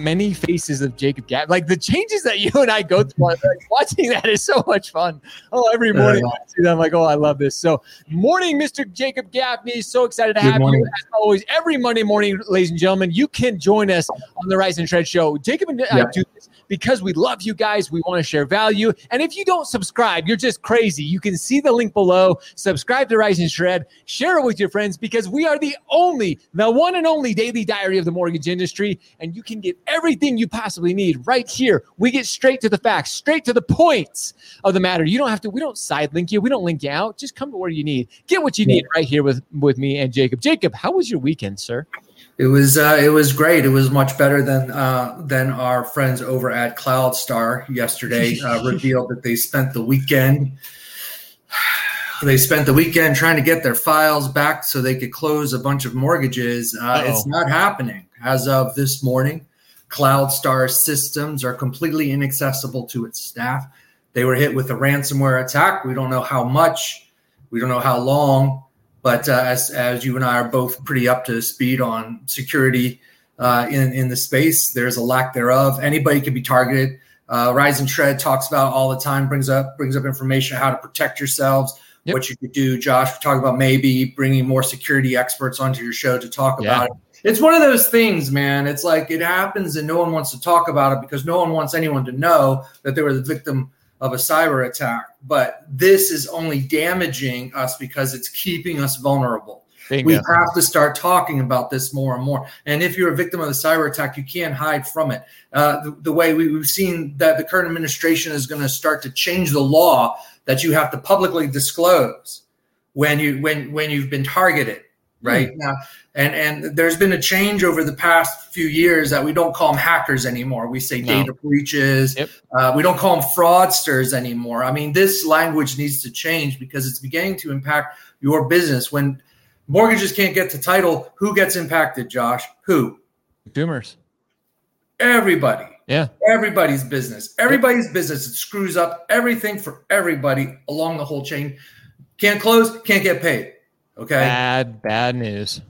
Many faces of Jacob Gapp. Like the changes that you and I go through, like, watching that is so much fun. Oh, every morning I see that, I'm like, oh, I love this. So, morning, Mr. Jacob Gaffney. So excited to Good have morning. you. As always, every Monday morning, ladies and gentlemen, you can join us on the Rise and Shred Show. Jacob and I do because we love you guys. We want to share value. And if you don't subscribe, you're just crazy. You can see the link below. Subscribe to Rise and Shred. Share it with your friends because we are the only, the one and only daily diary of the mortgage industry. And you can get everything you possibly need right here. We get straight to the facts, straight to the points of the matter. You don't have to, we don't side link you. We don't link you out. Just come to where you need. Get what you need right here with, with me and Jacob. Jacob, how was your weekend, sir? It was uh, it was great. It was much better than uh, than our friends over at CloudStar yesterday uh, revealed that they spent the weekend they spent the weekend trying to get their files back so they could close a bunch of mortgages. Uh, it's not happening as of this morning. CloudStar systems are completely inaccessible to its staff. They were hit with a ransomware attack. We don't know how much. We don't know how long. But uh, as, as you and I are both pretty up to speed on security uh, in, in the space, there's a lack thereof. Anybody can be targeted. Uh, Rise and Shred talks about all the time, brings up brings up information how to protect yourselves, yep. what you could do. Josh, we talk about maybe bringing more security experts onto your show to talk yeah. about it. It's one of those things, man. It's like it happens and no one wants to talk about it because no one wants anyone to know that they were the victim of a cyber attack. But this is only damaging us because it's keeping us vulnerable. Bingo. We have to start talking about this more and more. And if you're a victim of a cyber attack, you can't hide from it. Uh, the, the, way we, have seen that the current administration is going to start to change the law that you have to publicly disclose when you when when you've been targeted right? Mm. now and and there's been a change over the past few years that we don't call them hackers anymore. We say no. data breaches. Yep. uh, we don't call them fraudsters anymore. I mean this language needs to change because it's beginning to impact your business. When mortgages can't get to title who gets impacted josh? Who? Consumers. Everybody. Yeah. Everybody's business. Everybody's yep. business it screws up everything for everybody along the whole chain. Can't close can't get paid okay bad bad news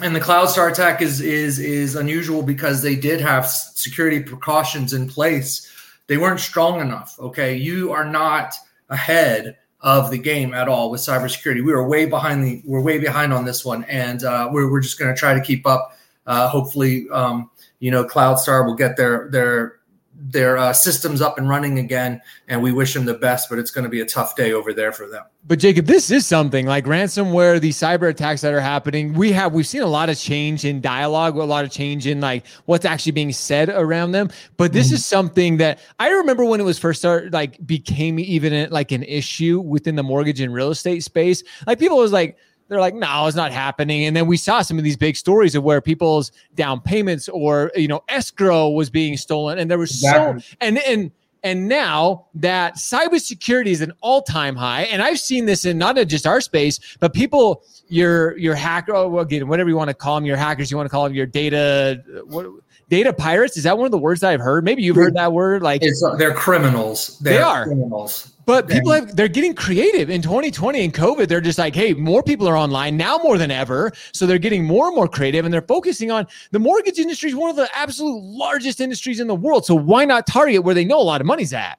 and the CloudStar attack is is is unusual because they did have security precautions in place. They weren't strong enough. Okay, you are not ahead of the game at all with cybersecurity. We were way behind the we're way behind on this one, and uh, we're we're just going to try to keep up. Uh, hopefully, um, you know, CloudStar will get their their their uh, systems up and running again, and we wish them the best. But it's going to be a tough day over there for them. But Jacob, this is something like ransomware, the cyber attacks that are happening. We have we've seen a lot of change in dialogue, a lot of change in like what's actually being said around them. But this mm-hmm. is something that I remember when it was first started, like became even like an issue within the mortgage and real estate space. Like people was like they're like, no, it's not happening. And then we saw some of these big stories of where people's down payments or you know escrow was being stolen, and there was exactly. so and and and now that cybersecurity is an all-time high, and I've seen this in not just our space, but people, your your hacker, oh, again, whatever you want to call them, your hackers, you want to call them your data, what data pirates. Is that one of the words that I've heard? Maybe you've heard that word. Like it's, uh, they're criminals. They're they are criminals. But people have they're getting creative in 2020 and COVID. They're just like, hey, more people are online now more than ever. So they're getting more and more creative and they're focusing on the mortgage industry is one of the absolute largest industries in the world. So why not target where they know a lot of money's at?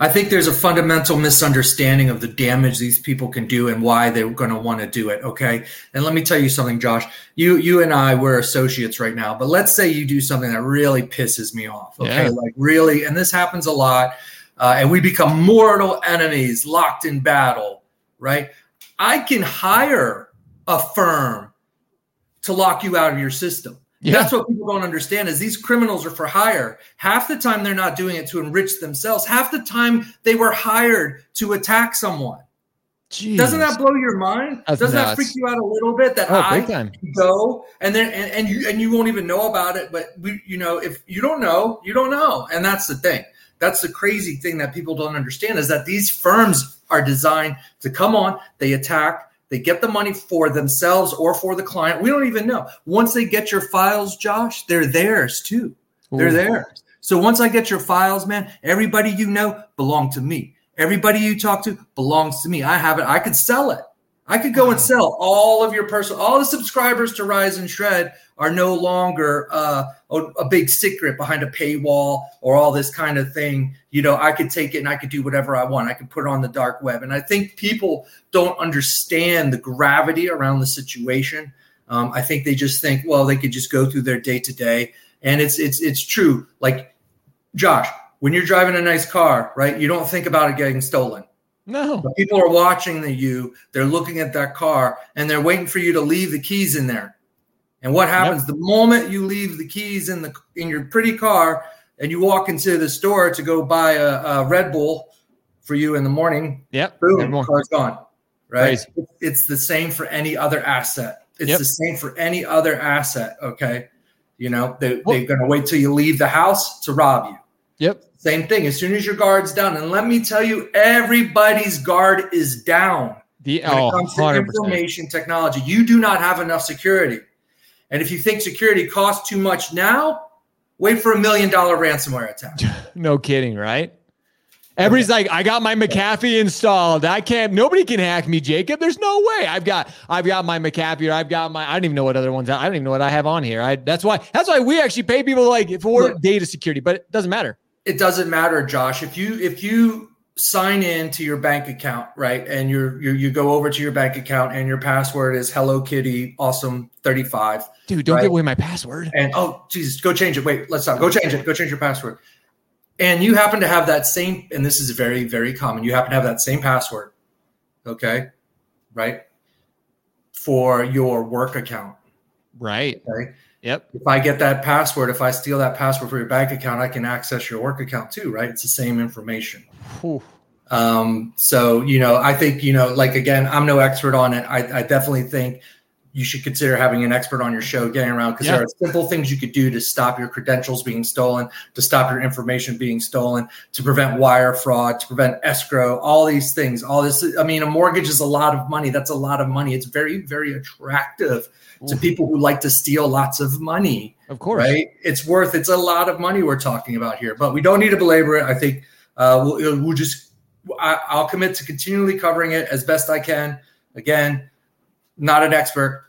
I think there's a fundamental misunderstanding of the damage these people can do and why they're going to want to do it. Okay. And let me tell you something, Josh. You you and I we're associates right now, but let's say you do something that really pisses me off. Okay. Yeah. Like really, and this happens a lot uh, and we become mortal enemies locked in battle, right? I can hire a firm to lock you out of your system. Yeah. That's what people don't understand is these criminals are for hire. Half the time they're not doing it to enrich themselves. Half the time they were hired to attack someone. Jeez. Doesn't that blow your mind? That's Doesn't that freak you out a little bit that Oh, I time. go and then and, and you and you won't even know about it? But we, you know, if you don't know, you don't know, and that's the thing. That's the crazy thing that people don't understand is that these firms are designed to come on, they attack, they get the money for themselves or for the client. We don't even know. Once they get your files, Josh, they're theirs too. They're Ooh. theirs. So once I get your files, man, everybody you know belong to me. Everybody you talk to belongs to me. I have it. I could sell it. I could go and sell all of your personal, all the subscribers to Rise and Shred are no longer uh, a, a big secret behind a paywall or all this kind of thing. You know, I could take it and I could do whatever I want. I could put it on the dark web. And I think people don't understand the gravity around the situation. Um, I think they just think, well, they could just go through their day to day. And it's it's it's true. Like Josh, when you're driving a nice car, right? You don't think about it getting stolen. No. But people are watching the you, they're looking at that car and they're waiting for you to leave the keys in there. And what happens the moment you leave the keys in the in your pretty car and you walk into the store to go buy a, a Red Bull for you in the morning, Yep. boom, Everyone- car's gone. Right? Crazy. It's the same for any other asset. It's Yep. the same for any other asset. Okay. You know, they, Well- they're going to wait till you leave the house to rob you. Yep. Same thing. As soon as your guard's down, and let me tell you, everybody's guard is down The when oh, it comes to 100%. information technology. You do not have enough security. And if you think security costs too much now, wait for a million dollar ransomware attack. No kidding, right? Everybody's like, I got my McAfee installed. I can't. Nobody can hack me, Jacob. There's no way. I've got, I've got my McAfee. Or I've got my. I don't even know what other ones. I don't even know what I have on here. I. That's why. That's why we actually pay people like for Look. data security, but it doesn't matter. It doesn't matter, Josh. If you if you sign in to your bank account, right, and you're, you you go over to your bank account and your password is Hello Kitty Awesome 35. Dude, don't Right. give away my password. and oh Jesus, go change it. Wait, let's stop. Go change it. Go change your password. And you happen to have that same, and this is very, very common. You happen to have that same password, okay, right, for your work account. Right. Okay. Yep. If I get that password, if I steal that password for your bank account, I can access your work account too, right? It's the same information. Whew. Um, so you know, I think you know, like again, I'm no expert on it. I, I definitely think you should consider having an expert on your show getting around because Yeah. there are simple things you could do to stop your credentials being stolen, to stop your information being stolen, to prevent wire fraud, to prevent escrow, all these things. All this, I mean, a mortgage is a lot of money. That's a lot of money. It's very, very attractive to people who like to steal lots of money Of course. right? It's worth. It's a lot of money we're talking about here, but we don't need to belabor it. I think uh, we'll, we'll just. I, I'll commit to continually covering it as best I can. Again, not an expert,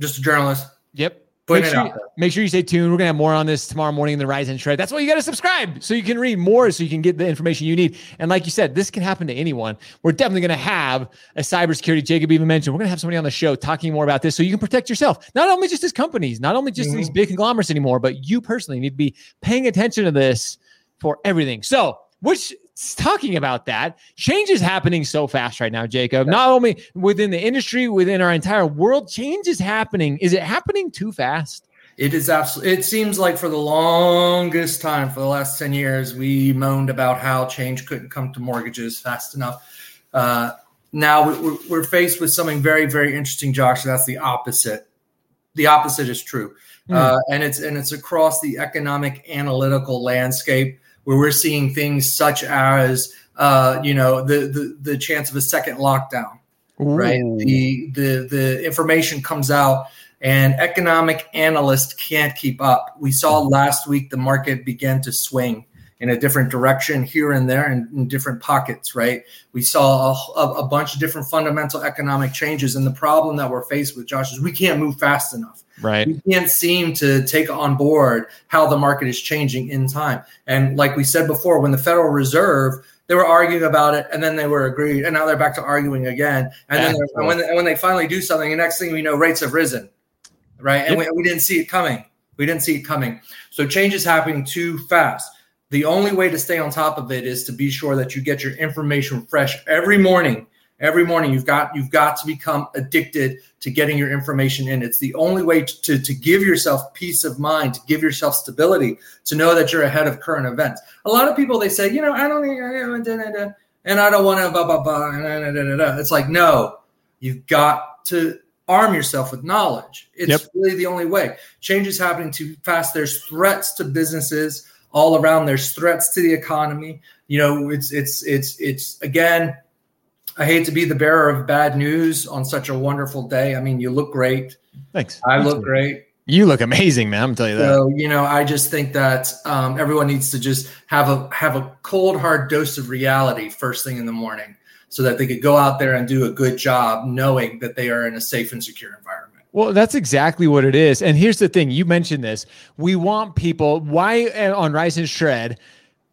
just a journalist. Yep. Make sure, there. make sure you stay tuned. We're gonna have more on this tomorrow morning in the Rise and Shred. That's why you got to subscribe so you can read more, so you can get the information you need. And like you said, this can happen to anyone. We're definitely gonna have a cybersecurity. Jacob even mentioned we're gonna have somebody on the show talking more about this, so you can protect yourself. Not only just as companies, not only just Mhm. these big conglomerates anymore, but you personally need to be paying attention to this for everything. So, which talking about that, change is happening so fast right now, Jacob. Not only within the industry, within our entire world, change is happening. Is it happening too fast? It is absolutely. It seems like for the longest time, for the last ten years, we moaned about how change couldn't come to mortgages fast enough. Uh, now we- we're, we're faced with something very, very interesting, Josh. That's the opposite. The opposite is true, Hmm. uh, and it's and it's across the economic analytical landscape where we're seeing things such as uh, you know the, the the chance of a second lockdown right? The the the information comes out and economic analysts can't keep up. We saw last week the market began to swing in a different direction here and there in, in different pockets right? We saw a, a bunch of different fundamental economic changes. And the problem that we're faced with josh is we can't move fast enough Right. we can't seem to take on board how the market is changing in time. And like we said before, when the Federal Reserve they were arguing about it, and then they were agreed, and now they're back to arguing again. And then and when and when they finally do something, the next thing we know, rates have risen, right? And we, we didn't see it coming. We didn't see it coming. So change is happening too fast. The only way to stay on top of it is to be sure that you get your information fresh every morning. Every morning, you've got you've got to become addicted to getting your information in. It's the only way to, to, to give yourself peace of mind, to give yourself stability, to know that you're ahead of current events. A lot of people they say, you know, I don't and I don't want to blah blah blah. It's like no, you've got to arm yourself with knowledge. It's yep. really the only way. Change is happening too fast. There's threats to businesses all around. There's threats to the economy. You know, it's it's it's it's again. I hate to be the bearer of bad news on such a wonderful day. I mean, you look great. Thanks. I look great. You look amazing, man. I'm telling you that. So, you know, I just think that um, everyone needs to just have a have a cold, hard dose of reality first thing in the morning, so that they could go out there and do a good job, knowing that they are in a safe and secure environment. Well, that's exactly what it is. And here's the thing: you mentioned this. We want people. Why uh, on Rise and Shred?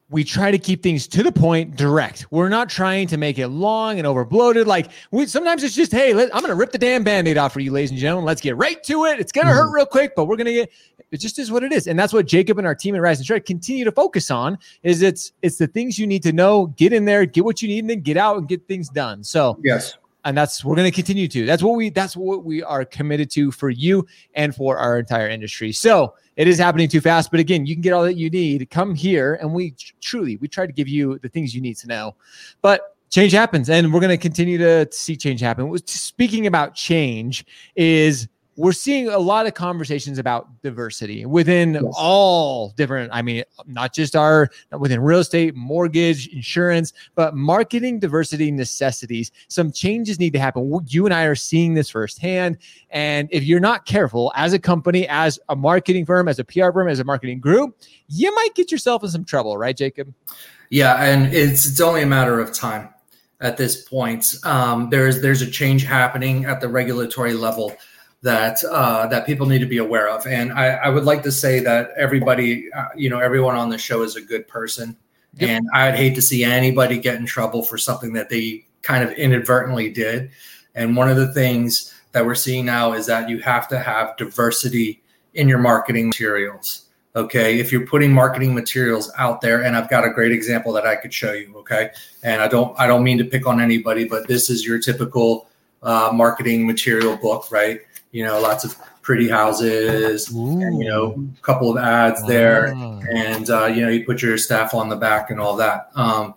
We try to keep things to the point direct. We're not trying to make it long and over bloated like we sometimes it's just hey let, i'm gonna rip the damn band-aid off for you ladies and gentlemen. Let's get right to it. It's gonna mm-hmm. hurt real quick but we're gonna get it just is what it is. And that's what jacob and our team at rise and shred continue to focus on is it's it's the things you need to know get in there get what you need and then get out and get things done. So yes. and that's we're going to continue to. That's what we that's what we are committed to for you and for our entire industry. So it is happening too fast. But again, you can get all that you need. Come here, and we truly we try to give you the things you need to know. But change happens, and we're going to continue to see change happen. Speaking about change, is we're seeing a lot of conversations about diversity within yes. all different i mean not just our within real estate mortgage insurance but marketing diversity necessities. Some changes need to happen. You and i are seeing this firsthand. And if you're not careful as a company as a marketing firm as a pr firm as a marketing group you might get yourself in some trouble right jacob? Yeah and it's it's only a matter of time at this point. Um, there's there's a change happening at the regulatory level that uh, that people need to be aware of. And I, I would like to say that everybody, uh, you know, everyone on the show is a good person, yep. and I'd hate to see anybody get in trouble for something that they kind of inadvertently did. And one of the things that we're seeing now is that you have to have diversity in your marketing materials. Okay, if you're putting marketing materials out there, and I've got a great example that I could show you. Okay, and I don't I don't mean to pick on anybody, but this is your typical uh, marketing material book, right? You know, lots of pretty houses, and, you know, a couple of ads there, ah. and uh, you know, you put your staff on the back and all that. Um,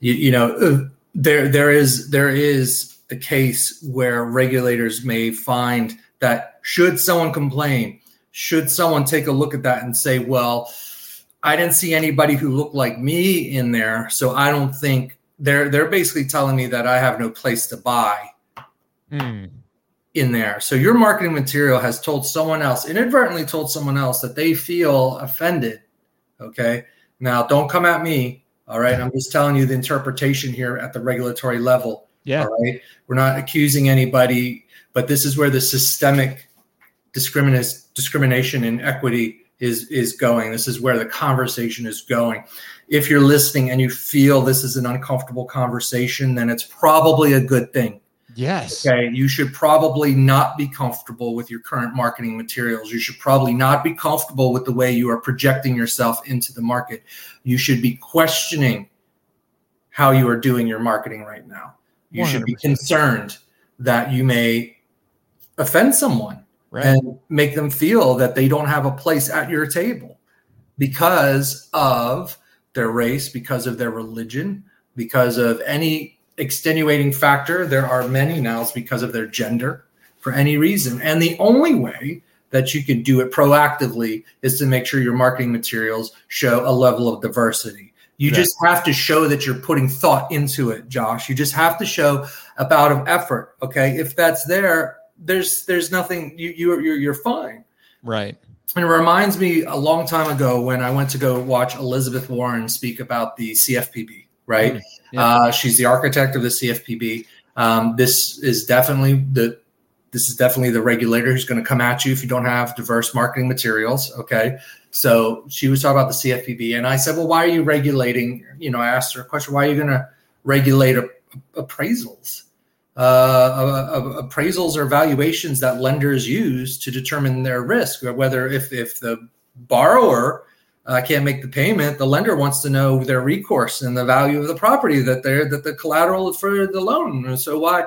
you, you know, uh, there there is there is a case where regulators may find that should someone complain, should someone take a look at that and say, well, I didn't see anybody who looked like me in there, so I don't think they're they're basically telling me that I have no place to buy. Mm in there. So your marketing material has told someone else, inadvertently told someone else that they feel offended. Okay. Now don't come at me. All right. I'm just telling you the interpretation here at the regulatory level. Yeah. All right. We're not accusing anybody, but this is where the systemic discrimination and equity is is going. This is where the conversation is going. If you're listening and you feel this is an uncomfortable conversation, then it's probably a good thing Yes. Okay. You should probably not be comfortable with your current marketing materials. You should probably not be comfortable with the way you are projecting yourself into the market. You should be questioning how you are doing your marketing right now. You 100%. should be concerned that you may offend someone right. and make them feel that they don't have a place at your table because of their race, because of their religion, because of any extenuating factor. There are many now it's because of their gender for any reason. And the only way that you can do it proactively is to make sure your marketing materials show a level of diversity. You just have to show that you're putting thought into it, Josh. You just have to show a bout of effort. Okay. If that's there, there's there's nothing you you're you're, you're fine. Right. And it reminds me a long time ago when I went to go watch Elizabeth Warren speak about the CFPB right? Yeah. Uh, she's the architect of the CFPB. Um, this is definitely the this is definitely the regulator who's going to come at you if you don't have diverse marketing materials. Okay, so she was talking about the CFPB, and I said, well, why are you regulating? You know, I asked her a question: Why are you going to regulate a, appraisals? Uh, appraisals are valuations that lenders use to determine their risk, whether if if the borrower I can't make the payment, the lender wants to know their recourse and the value of the property that they're that the collateral for the loan. So why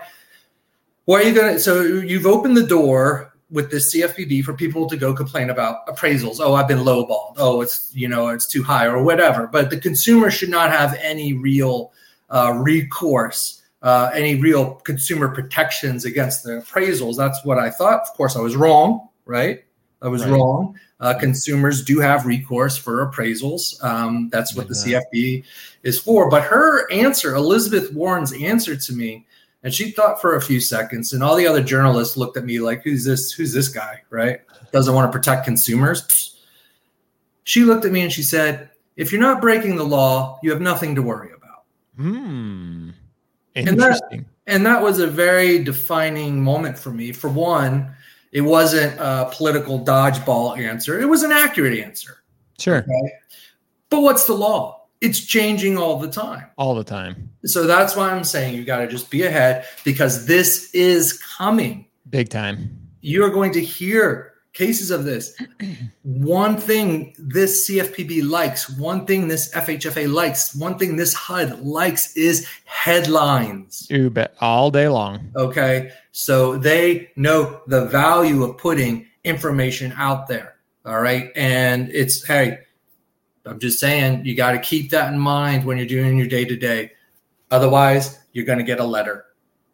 why are you gonna so you've opened the door with this CFPB for people to go complain about appraisals. Oh, I've been lowballed. Oh, it's you know it's too high or whatever. But the consumer should not have any real uh, recourse, uh, any real consumer protections against the appraisals. That's what I thought. Of course, I was wrong, right? I was right. wrong. Uh, consumers do have recourse for appraisals. Um, that's what the CFP is for. But her answer, Elizabeth Warren's answer to me, and she thought for a few seconds, and all the other journalists looked at me like, "Who's this? Who's this guy? Right? Doesn't want to protect consumers." She looked at me and she said, "If you're not breaking the law, you have nothing to worry about." Hmm. Interesting. And that, and that was a very defining moment for me. For one, it wasn't a political dodgeball answer; it was an accurate answer. Sure. Okay? But what's the law? it's changing all the time. All the time. So that's why I'm saying you got to just be ahead because this is coming. Big time. You are going to hear cases of this. one thing this CFPB likes, one thing this FHFA likes, one thing this HUD likes is headlines. You bet all day long. Okay. So they know the value of putting information out there. All right. And it's, hey, I'm just saying you got to keep that in mind when you're doing your day to day. Otherwise, you're going to get a letter.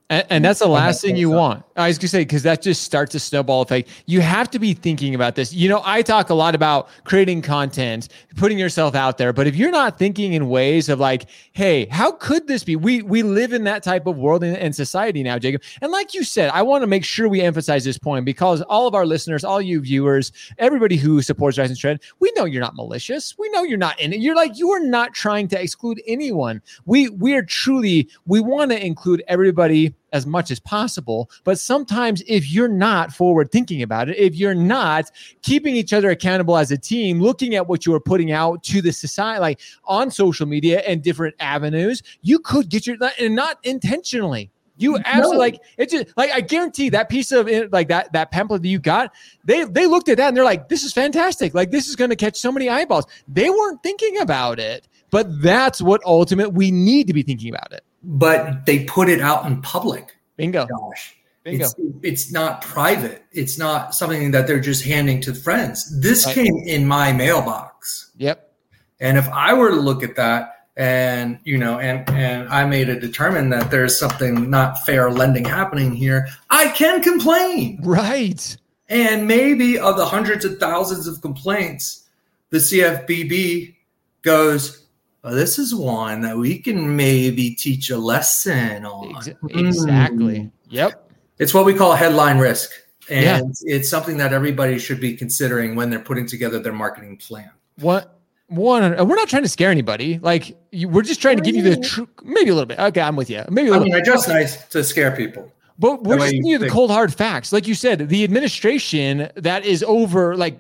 And, and that's the last thing you want. I was gonna say because that just starts a snowball effect. You have to be thinking about this. You know, I talk a lot about creating content, putting yourself out there. But if you're not thinking in ways of like, hey, how could this be? We we live in that type of world and, and society now, Jacob. And like you said, I want to make sure we emphasize this point because all of our listeners, all you viewers, everybody who supports Rise and Shred, we know you're not malicious. We know you're not in it. You're like you are not trying to exclude anyone. We we are truly we want to include everybody as much as possible. But sometimes, if you're not forward thinking about it, if you're not keeping each other accountable as a team, looking at what you are putting out to the society, like on social media and different avenues, you could get your and not intentionally. You absolutely no. like it. Just like I guarantee that piece of like that that pamphlet that you got, they they looked at that and they're like, "This is fantastic! Like this is going to catch so many eyeballs." They weren't thinking about it, but that's what ultimate we need to be thinking about it but they put it out in public. Bingo. Gosh. Bingo. It's, it's not private. It's not something that they're just handing to friends. This right. came in my mailbox. Yep. And if I were to look at that and you know and and I made a determine that there's something not fair lending happening here, I can complain. Right. And maybe of the hundreds of thousands of complaints, the CFPB goes, well, this is one that we can maybe teach a lesson on. Exactly. Mm. Yep. It's what we call headline risk. And yeah. it's something that everybody should be considering when they're putting together their marketing plan. What? One, we're not trying to scare anybody. Like you, we're just trying to give you the truth. Maybe a little bit. Okay, I'm with you. Maybe. I mean, I just nice to scare people. But we're just giving you the cold hard facts. Like you said, the administration that is over, like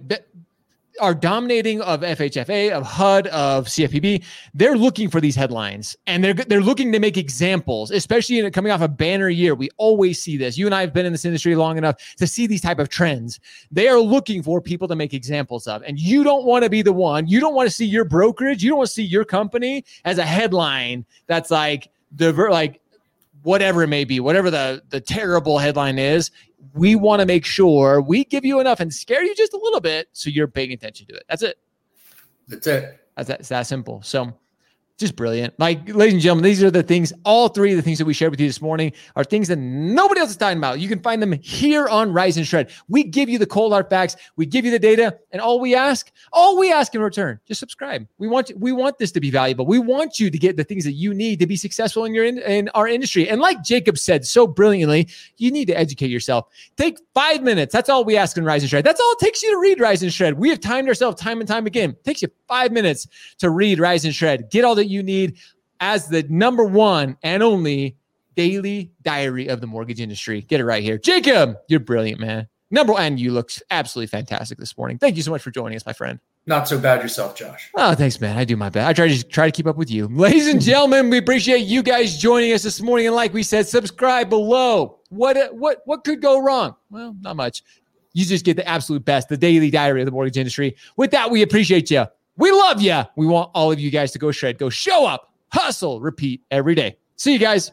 are dominating of FHFA, of HUD, of CFPB. They're looking for these headlines and they're they're looking to make examples, especially in coming off a banner year. We always see this. You and I have been in this industry long enough to see these type of trends. They are looking for people to make examples of, and you don't want to be the one. You don't want to see your brokerage. You don't want to see your company as a headline that's like divert, like whatever it may be, whatever the the terrible headline is we want to make sure we give you enough and scare you just a little bit so you're paying attention to it. That's it. That's it. That's that, it's that simple. So just brilliant. Like, ladies and gentlemen, these are the things, all three of the things that we shared with you this morning are things that nobody else is talking about. You can find them here on Rise and Shred. We give you the cold hard facts, we give you the data, and all we ask, all we ask in return, just subscribe. We want we want this to be valuable. We want you to get the things that you need to be successful in your in, in our industry. And like Jacob said so brilliantly, you need to educate yourself. Take five minutes. That's all we ask in Rise and Shred. That's all it takes you to read Rise and Shred. We have timed ourselves time and time again. It takes you five minutes to read Rise and Shred. Get all the you need as the number one and only daily diary of the mortgage industry. Get it right here. Jacob, you're brilliant, man. Number one, you look absolutely fantastic this morning. Thank you so much for joining us, my friend. Not so bad yourself, Josh. Oh, thanks, man. I do my best. I try to try to keep up with you. Ladies and gentlemen, we appreciate you guys joining us this morning. And like we said, subscribe below. What what what could go wrong? Well, not much. You just get the absolute best, the daily diary of the mortgage industry. With that, we appreciate you. We love you. We want all of you guys to go shred, go show up, hustle, repeat every day. See you guys.